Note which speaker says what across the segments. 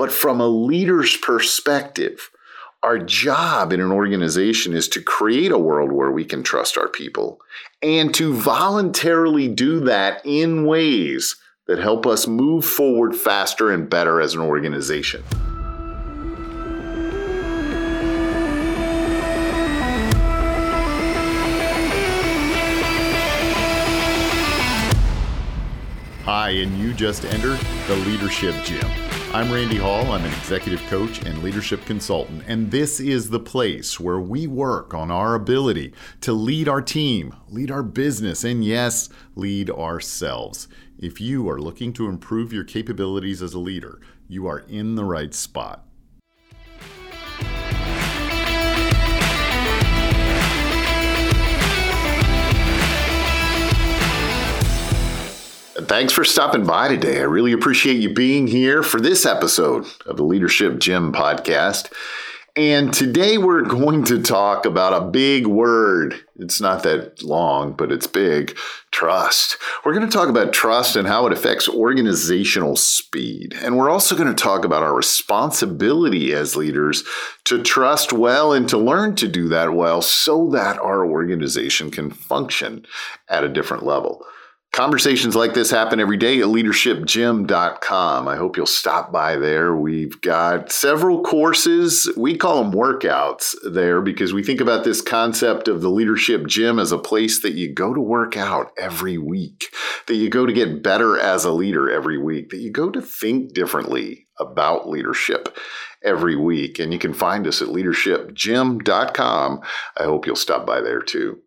Speaker 1: But from a leader's perspective, our job in an organization is to create a world where we can trust our people and to voluntarily do that in ways that help us move forward faster and better as an organization. Hi, and you just entered the Leadership Gym. I'm Randy Hall. I'm an executive coach and leadership consultant, and this is the place where we work on our ability to lead our team, lead our business, and yes, lead ourselves. If you are looking to improve your capabilities as a leader, you are in the right spot. Thanks for stopping by today. I really appreciate you being here for this episode of the Leadership Gym podcast. And today we're going to talk about a big word. It's not that long, but it's big trust. We're going to talk about trust and how it affects organizational speed. And we're also going to talk about our responsibility as leaders to trust well and to learn to do that well so that our organization can function at a different level. Conversations like this happen every day at leadershipgym.com. I hope you'll stop by there. We've got several courses. We call them workouts there because we think about this concept of the leadership gym as a place that you go to work out every week, that you go to get better as a leader every week, that you go to think differently about leadership every week. And you can find us at leadershipgym.com. I hope you'll stop by there too.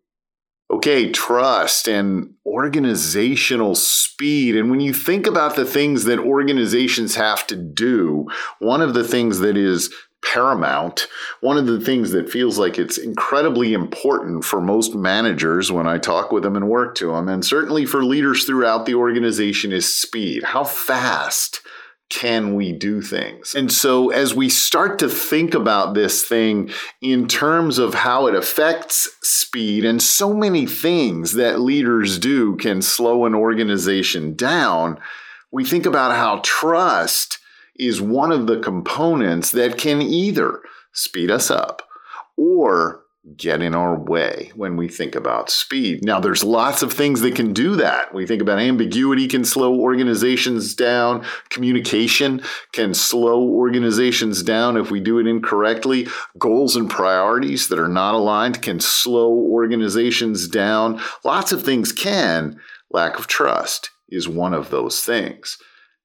Speaker 1: Okay, trust and organizational speed. And when you think about the things that organizations have to do, one of the things that is paramount, one of the things that feels like it's incredibly important for most managers when I talk with them and work to them, and certainly for leaders throughout the organization, is speed. How fast can we do things? And so, as we start to think about this thing in terms of how it affects speed, and so many things that leaders do can slow an organization down, we think about how trust is one of the components that can either speed us up or get in our way when we think about speed. Now, there's lots of things that can do that. We think about ambiguity can slow organizations down, communication can slow organizations down if we do it incorrectly. Goals and priorities that are not aligned can slow organizations down. Lots of things can. Lack of trust is one of those things.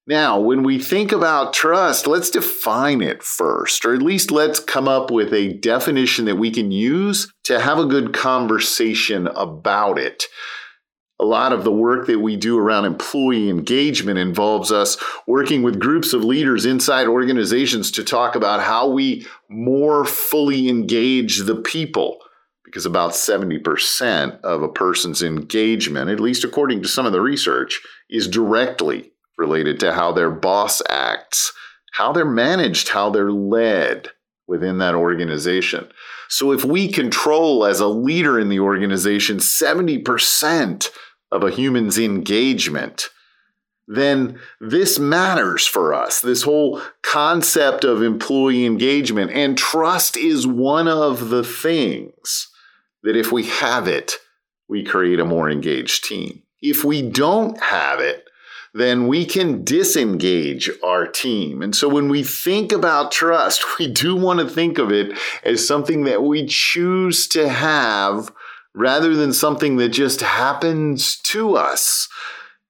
Speaker 1: Now, when we think about trust, let's define it first, or at least let's come up with a definition that we can use to have a good conversation about it. A lot of the work that we do around employee engagement involves us working with groups of leaders inside organizations to talk about how we more fully engage the people. Because about 70% of a person's engagement, at least according to some of the research, is directly related to how their boss acts, how they're managed, how they're led within that organization. So if we control as a leader in the organization 70% of a human's engagement, then this matters for us. This whole concept of employee engagement and trust is one of the things that if we have it, we create a more engaged team. If we don't have it, then we can disengage our team. And so when we think about trust, we do want to think of it as something that we choose to have rather than something that just happens to us.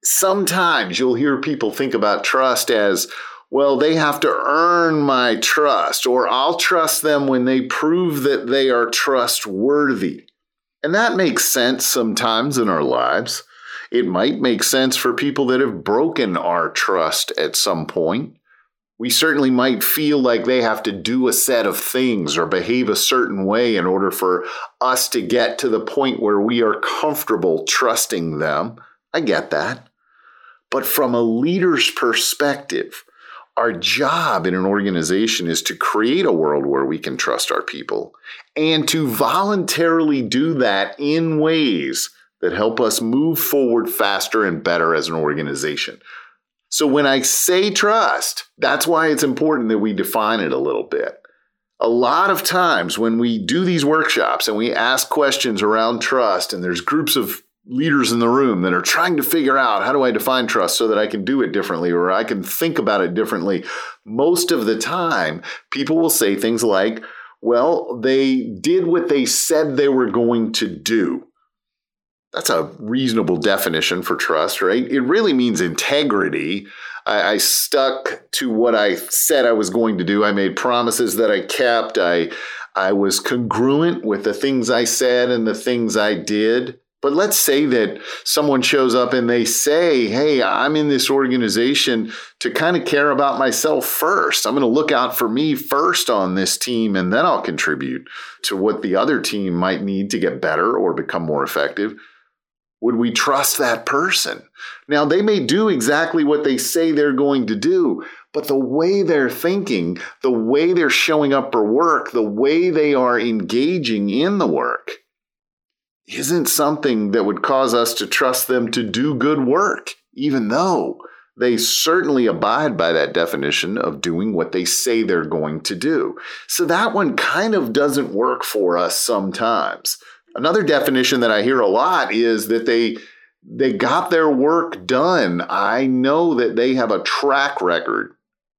Speaker 1: Sometimes you'll hear people think about trust as, well, they have to earn my trust, or I'll trust them when they prove that they are trustworthy. And that makes sense sometimes in our lives. It might make sense for people that have broken our trust at some point. We certainly might feel like they have to do a set of things or behave a certain way in order for us to get to the point where we are comfortable trusting them. I get that. But from a leader's perspective, our job in an organization is to create a world where we can trust our people and to voluntarily do that in ways that help us move forward faster and better as an organization. So when I say trust, that's why it's important that we define it a little bit. A lot of times when we do these workshops and we ask questions around trust, and there's groups of leaders in the room that are trying to figure out how do I define trust so that I can do it differently or I can think about it differently. Most of the time, people will say things like, well, they did what they said they were going to do. That's a reasonable definition for trust, right? It really means integrity. I, I, stuck to what I said I was going to do. I made promises that I kept. I I was congruent with the things I said and the things I did. But let's say that someone shows up and they say, Hey, I'm in this organization to kind of care about myself first. I'm going to look out for me first on this team, and then I'll contribute to what the other team might need to get better or become more effective. Would we trust that person? Now, they may do exactly what they say they're going to do, but the way they're thinking, the way they're showing up for work, the way they are engaging in the work isn't something that would cause us to trust them to do good work, even though they certainly abide by that definition of doing what they say they're going to do. So that one kind of doesn't work for us sometimes. Another definition that I hear a lot is that they they got their work done. I know that they have a track record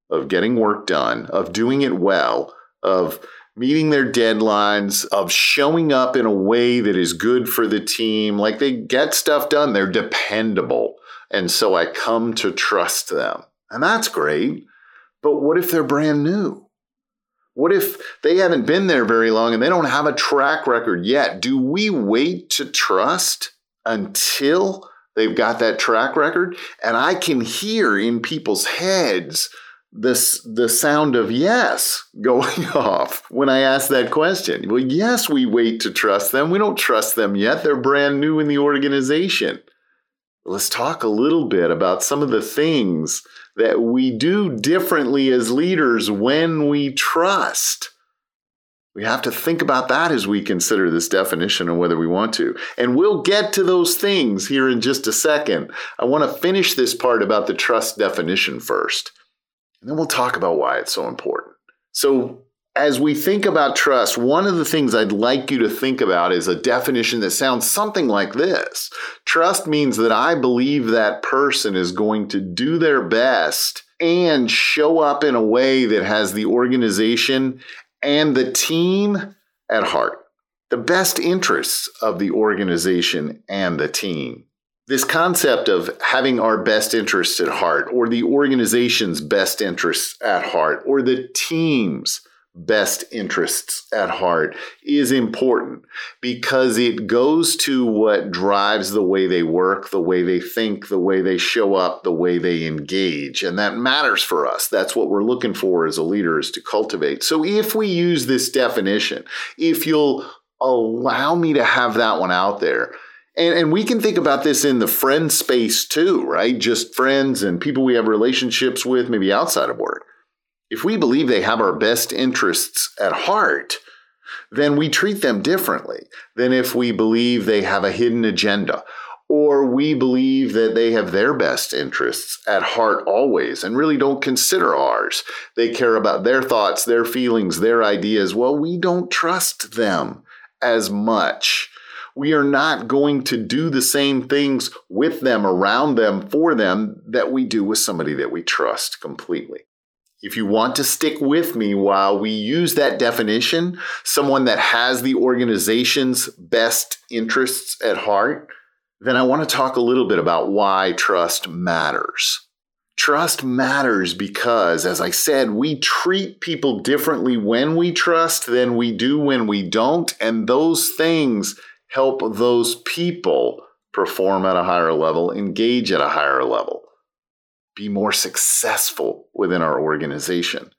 Speaker 1: of getting work done, of doing it well, of meeting their deadlines, of showing up in a way that is good for the team. Like they get stuff done, they're dependable. And so I come to trust them. And that's great. But what if they're brand new? What if they haven't been there very long and they don't have a track record yet? Do we wait to trust until they've got that track record? And I can hear in people's heads this the sound of yes going off when I ask that question. Well, yes, we wait to trust them. We don't trust them yet. They're brand new in the organization. Let's talk a little bit about some of the things that we do differently as leaders when we trust. We have to think about that as we consider this definition and whether we want to. And we'll get to those things here in just a second. I want to finish this part about the trust definition first. And then we'll talk about why it's so important. So, as we think about trust, one of the things I'd like you to think about is a definition that sounds something like this. Trust means that I believe that person is going to do their best and show up in a way that has the organization and the team at heart, the best interests of the organization and the team. This concept of having our best interests at heart, or the organization's best interests at heart, or the team's best interests at heart is important because it goes to what drives the way they work, the way they think, the way they show up, the way they engage. And that matters for us. That's what we're looking for as a leader is to cultivate. So if we use this definition, if you'll allow me to have that one out there, and, and we can think about this in the friend space too, right? Just friends and people we have relationships with, maybe outside of work. If we believe they have our best interests at heart, then we treat them differently than if we believe they have a hidden agenda or we believe that they have their best interests at heart always and really don't consider ours. They care about their thoughts, their feelings, their ideas. Well, we don't trust them as much we are not going to do the same things with them, around them, for them that we do with somebody that we trust completely. If you want to stick with me while we use that definition, someone that has the organization's best interests at heart, then I want to talk a little bit about why trust matters. Trust matters because, as I said, we treat people differently when we trust than we do when we don't. And those things help those people perform at a higher level, engage at a higher level, be more successful within our organization.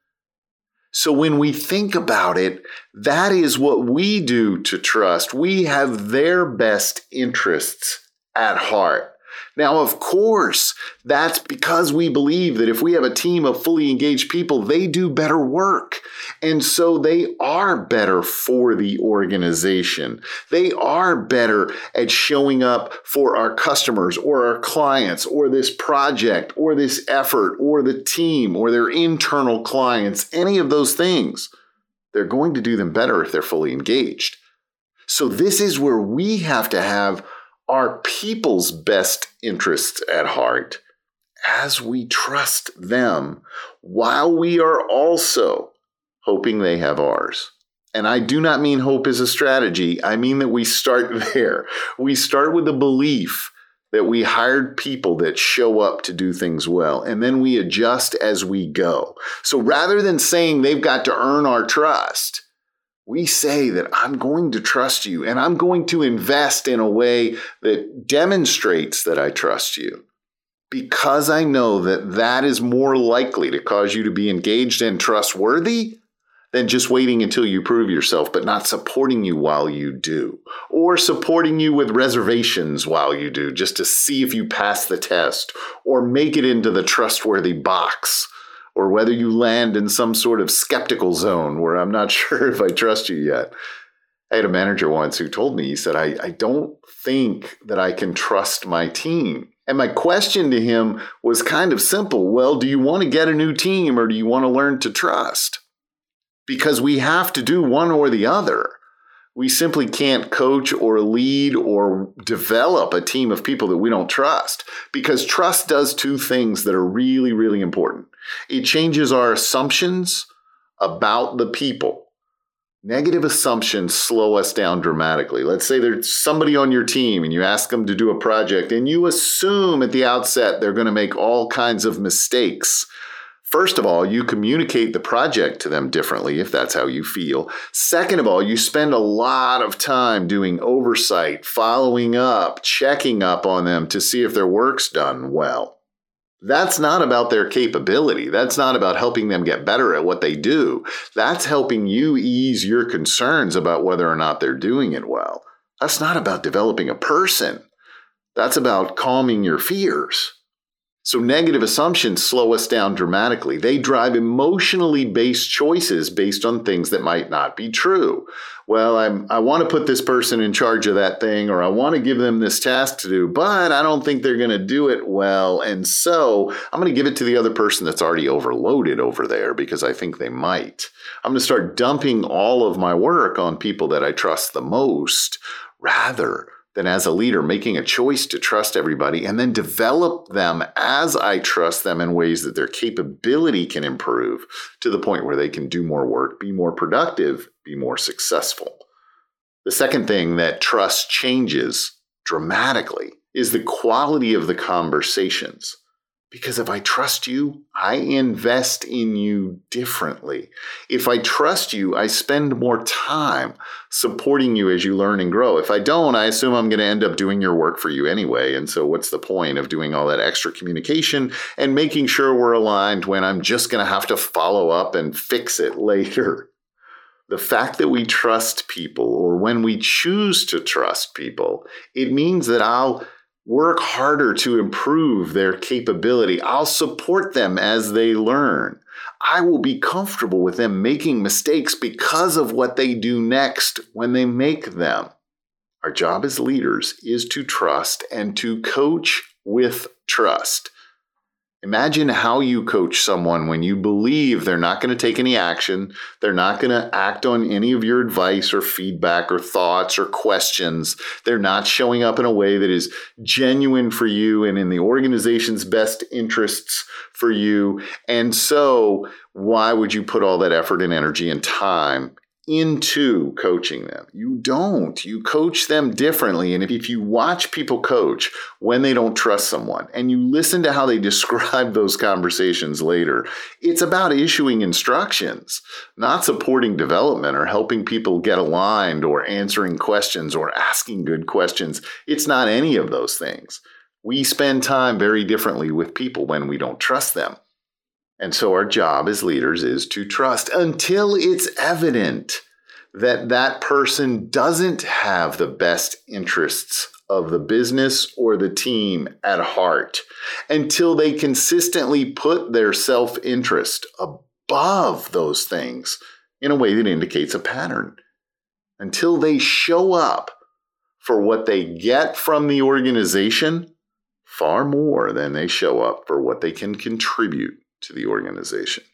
Speaker 1: So when we think about it, that is what we do to trust. We have their best interests at heart. Now, of course, that's because we believe that if we have a team of fully engaged people, they do better work. And so they are better for the organization. They are better at showing up for our customers or our clients or this project or this effort or the team or their internal clients, any of those things. They're going to do them better if they're fully engaged. So, this is where we have to have our people's best interests at heart as we trust them while we are also hoping they have ours. And I do not mean hope is a strategy. I mean that we start there. We start with the belief that we hired people that show up to do things well, and then we adjust as we go. So rather than saying they've got to earn our trust, we say that I'm going to trust you and I'm going to invest in a way that demonstrates that I trust you because I know that that is more likely to cause you to be engaged and trustworthy than just waiting until you prove yourself, but not supporting you while you do, or supporting you with reservations while you do, just to see if you pass the test or make it into the trustworthy box or whether you land in some sort of skeptical zone where I'm not sure if I trust you yet. I had a manager once who told me, he said, I, I don't think that I can trust my team. And my question to him was kind of simple. Well, do you want to get a new team or do you want to learn to trust? Because we have to do one or the other. We simply can't coach or lead or develop a team of people that we don't trust because trust does two things that are really, really important. It changes our assumptions about the people. Negative assumptions slow us down dramatically. Let's say there's somebody on your team and you ask them to do a project and you assume at the outset they're going to make all kinds of mistakes First of all, you communicate the project to them differently if that's how you feel. Second of all, you spend a lot of time doing oversight, following up, checking up on them to see if their work's done well. That's not about their capability. That's not about helping them get better at what they do. That's helping you ease your concerns about whether or not they're doing it well. That's not about developing a person. That's about calming your fears. So, negative assumptions slow us down dramatically. They drive emotionally based choices based on things that might not be true. Well, I'm, I want to put this person in charge of that thing, or I want to give them this task to do, but I don't think they're going to do it well. And so I'm going to give it to the other person that's already overloaded over there because I think they might. I'm going to start dumping all of my work on people that I trust the most rather than as a leader making a choice to trust everybody and then develop them as I trust them in ways that their capability can improve to the point where they can do more work, be more productive, be more successful. The second thing that trust changes dramatically is the quality of the conversations. Because if I trust you, I invest in you differently. If I trust you, I spend more time supporting you as you learn and grow. If I don't, I assume I'm going to end up doing your work for you anyway. And so, what's the point of doing all that extra communication and making sure we're aligned when I'm just going to have to follow up and fix it later? The fact that we trust people, or when we choose to trust people, it means that I'll work harder to improve their capability. I'll support them as they learn. I will be comfortable with them making mistakes because of what they do next when they make them. Our job as leaders is to trust and to coach with trust. Imagine how you coach someone when you believe they're not going to take any action, they're not going to act on any of your advice or feedback or thoughts or questions. They're not showing up in a way that is genuine for you and in the organization's best interests for you. And so, why would you put all that effort and energy and time into coaching them. You don't. You coach them differently. And if, if you watch people coach when they don't trust someone and you listen to how they describe those conversations later, it's about issuing instructions, not supporting development or helping people get aligned or answering questions or asking good questions. It's not any of those things. We spend time very differently with people when we don't trust them. And so our job as leaders is to trust until it's evident that that person doesn't have the best interests of the business or the team at heart until they consistently put their self interest above those things in a way that indicates a pattern. Until they show up for what they get from the organization far more than they show up for what they can contribute to the organization.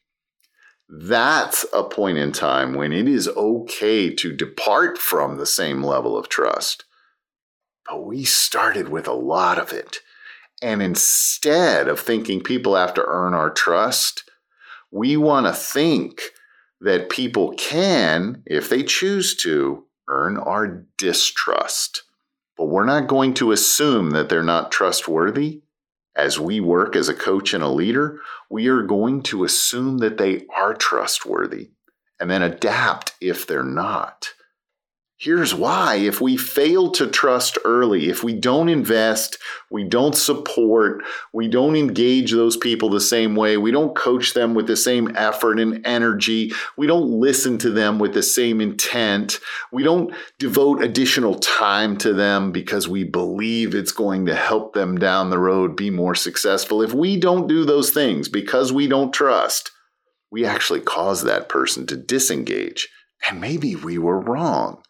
Speaker 1: That's a point in time when it is okay to depart from the same level of trust but we started with a lot of it. And instead of thinking people have to earn our trust, we want to think that people can, if they choose to, earn our distrust. But we're not going to assume that they're not trustworthy. As we work as a coach and a leader, we are going to assume that they are trustworthy and then adapt if they're not. Here's why. If we fail to trust early, if we don't invest, we don't support, we don't engage those people the same way, we don't coach them with the same effort and energy, we don't listen to them with the same intent, we don't devote additional time to them because we believe it's going to help them down the road be more successful. If we don't do those things because we don't trust, we actually cause that person to disengage. And maybe we were wrong.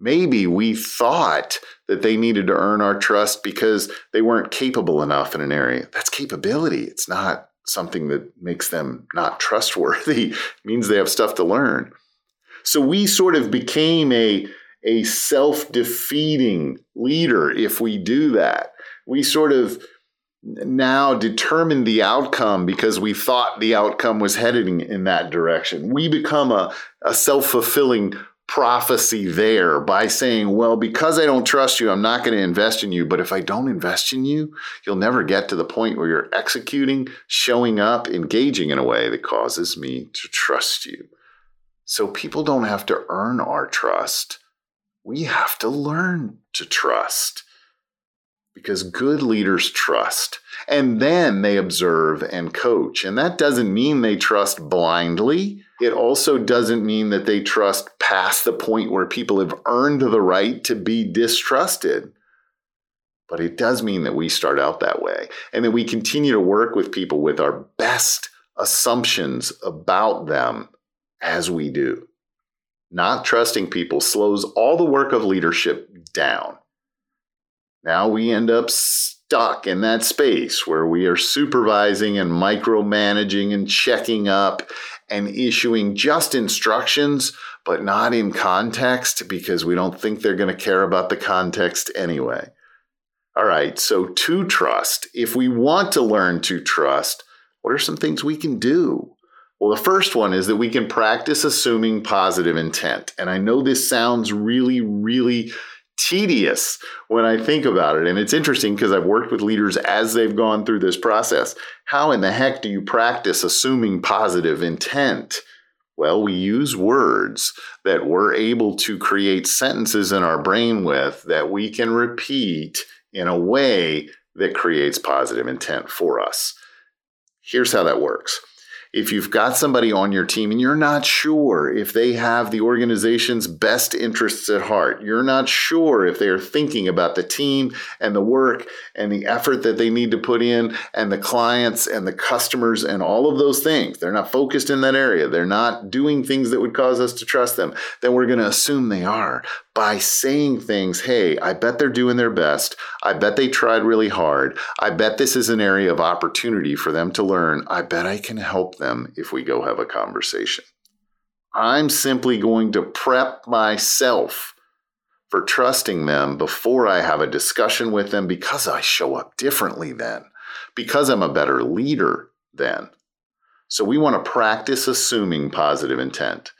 Speaker 1: Maybe we thought that they needed to earn our trust because they weren't capable enough in an area. That's capability. It's not something that makes them not trustworthy. it means they have stuff to learn. So we sort of became a, a self defeating leader if we do that. We sort of now determine the outcome because we thought the outcome was heading in that direction. We become a, a self fulfilling prophecy there by saying, well, because I don't trust you, I'm not going to invest in you. But if I don't invest in you, you'll never get to the point where you're executing, showing up, engaging in a way that causes me to trust you. So people don't have to earn our trust. We have to learn to trust because good leaders trust and then they observe and coach. And that doesn't mean they trust blindly. It also doesn't mean that they trust past the point where people have earned the right to be distrusted. But it does mean that we start out that way and that we continue to work with people with our best assumptions about them as we do. Not trusting people slows all the work of leadership down. Now we end up stuck in that space where we are supervising and micromanaging and checking up and issuing just instructions, but not in context because we don't think they're going to care about the context anyway. All right, so to trust, if we want to learn to trust, what are some things we can do? Well, the first one is that we can practice assuming positive intent. And I know this sounds really, really tedious when I think about it. And it's interesting because I've worked with leaders as they've gone through this process. How in the heck do you practice assuming positive intent? Well, we use words that we're able to create sentences in our brain with that we can repeat in a way that creates positive intent for us. Here's how that works if you've got somebody on your team and you're not sure if they have the organization's best interests at heart, you're not sure if they are thinking about the team and the work and the effort that they need to put in and the clients and the customers and all of those things, they're not focused in that area, they're not doing things that would cause us to trust them, then we're going to assume they are by saying things, hey, I bet they're doing their best. I bet they tried really hard. I bet this is an area of opportunity for them to learn. I bet I can help them if we go have a conversation. I'm simply going to prep myself for trusting them before I have a discussion with them because I show up differently then, because I'm a better leader then. So we want to practice assuming positive intent.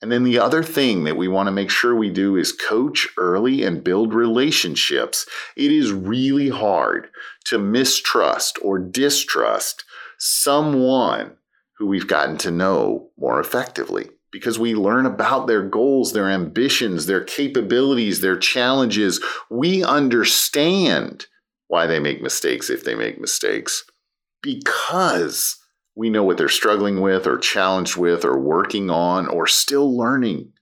Speaker 1: And then the other thing that we want to make sure we do is coach early and build relationships. It is really hard to mistrust or distrust someone who we've gotten to know more effectively because we learn about their goals, their ambitions, their capabilities, their challenges. We understand why they make mistakes if they make mistakes because we know what they're struggling with or challenged with or working on or still learning.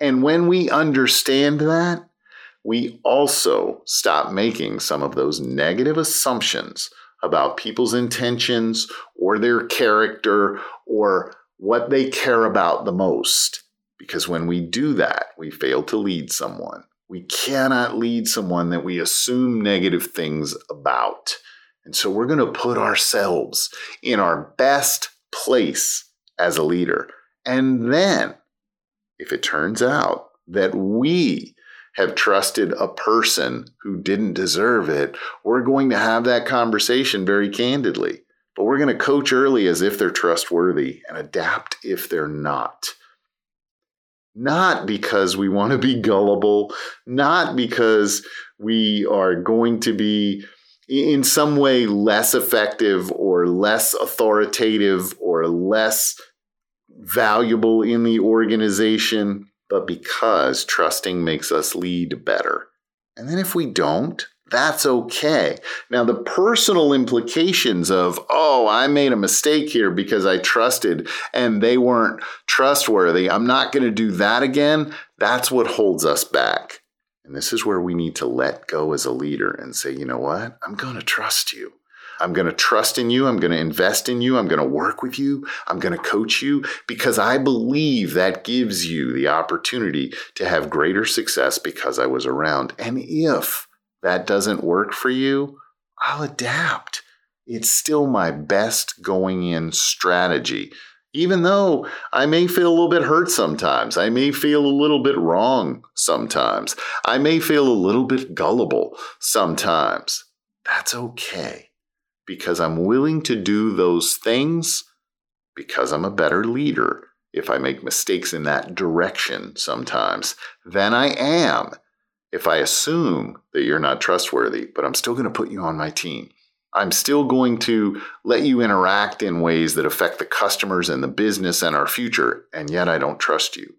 Speaker 1: And when we understand that, we also stop making some of those negative assumptions about people's intentions or their character or what they care about the most. Because when we do that, we fail to lead someone. We cannot lead someone that we assume negative things about. And so we're going to put ourselves in our best place as a leader. And then, if it turns out that we have trusted a person who didn't deserve it, we're going to have that conversation very candidly. But we're going to coach early as if they're trustworthy and adapt if they're not. Not because we want to be gullible, not because we are going to be in some way less effective or less authoritative or less valuable in the organization, but because trusting makes us lead better. And then if we don't, that's okay. Now, the personal implications of, oh, I made a mistake here because I trusted and they weren't trustworthy, I'm not going to do that again, that's what holds us back. And this is where we need to let go as a leader and say, you know what? I'm going to trust you. I'm going to trust in you. I'm going to invest in you. I'm going to work with you. I'm going to coach you because I believe that gives you the opportunity to have greater success because I was around. And if that doesn't work for you, I'll adapt. It's still my best going in strategy even though I may feel a little bit hurt sometimes, I may feel a little bit wrong sometimes, I may feel a little bit gullible sometimes. That's okay because I'm willing to do those things because I'm a better leader if I make mistakes in that direction sometimes than I am if I assume that you're not trustworthy, but I'm still going to put you on my team. I'm still going to let you interact in ways that affect the customers and the business and our future, and yet I don't trust you.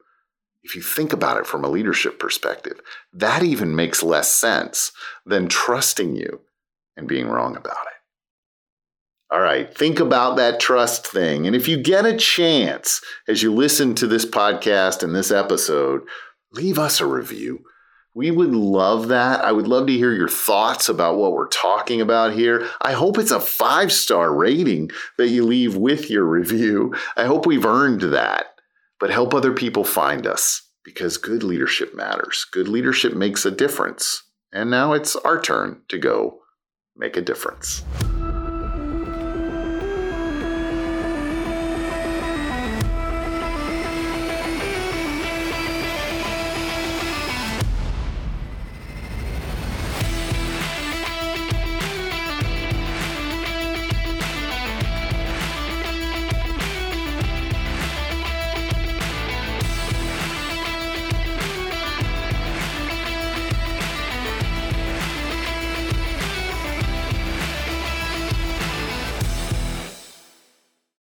Speaker 1: If you think about it from a leadership perspective, that even makes less sense than trusting you and being wrong about it. All right, think about that trust thing. And if you get a chance as you listen to this podcast and this episode, leave us a review we would love that. I would love to hear your thoughts about what we're talking about here. I hope it's a five star rating that you leave with your review. I hope we've earned that. But help other people find us because good leadership matters. Good leadership makes a difference. And now it's our turn to go make a difference.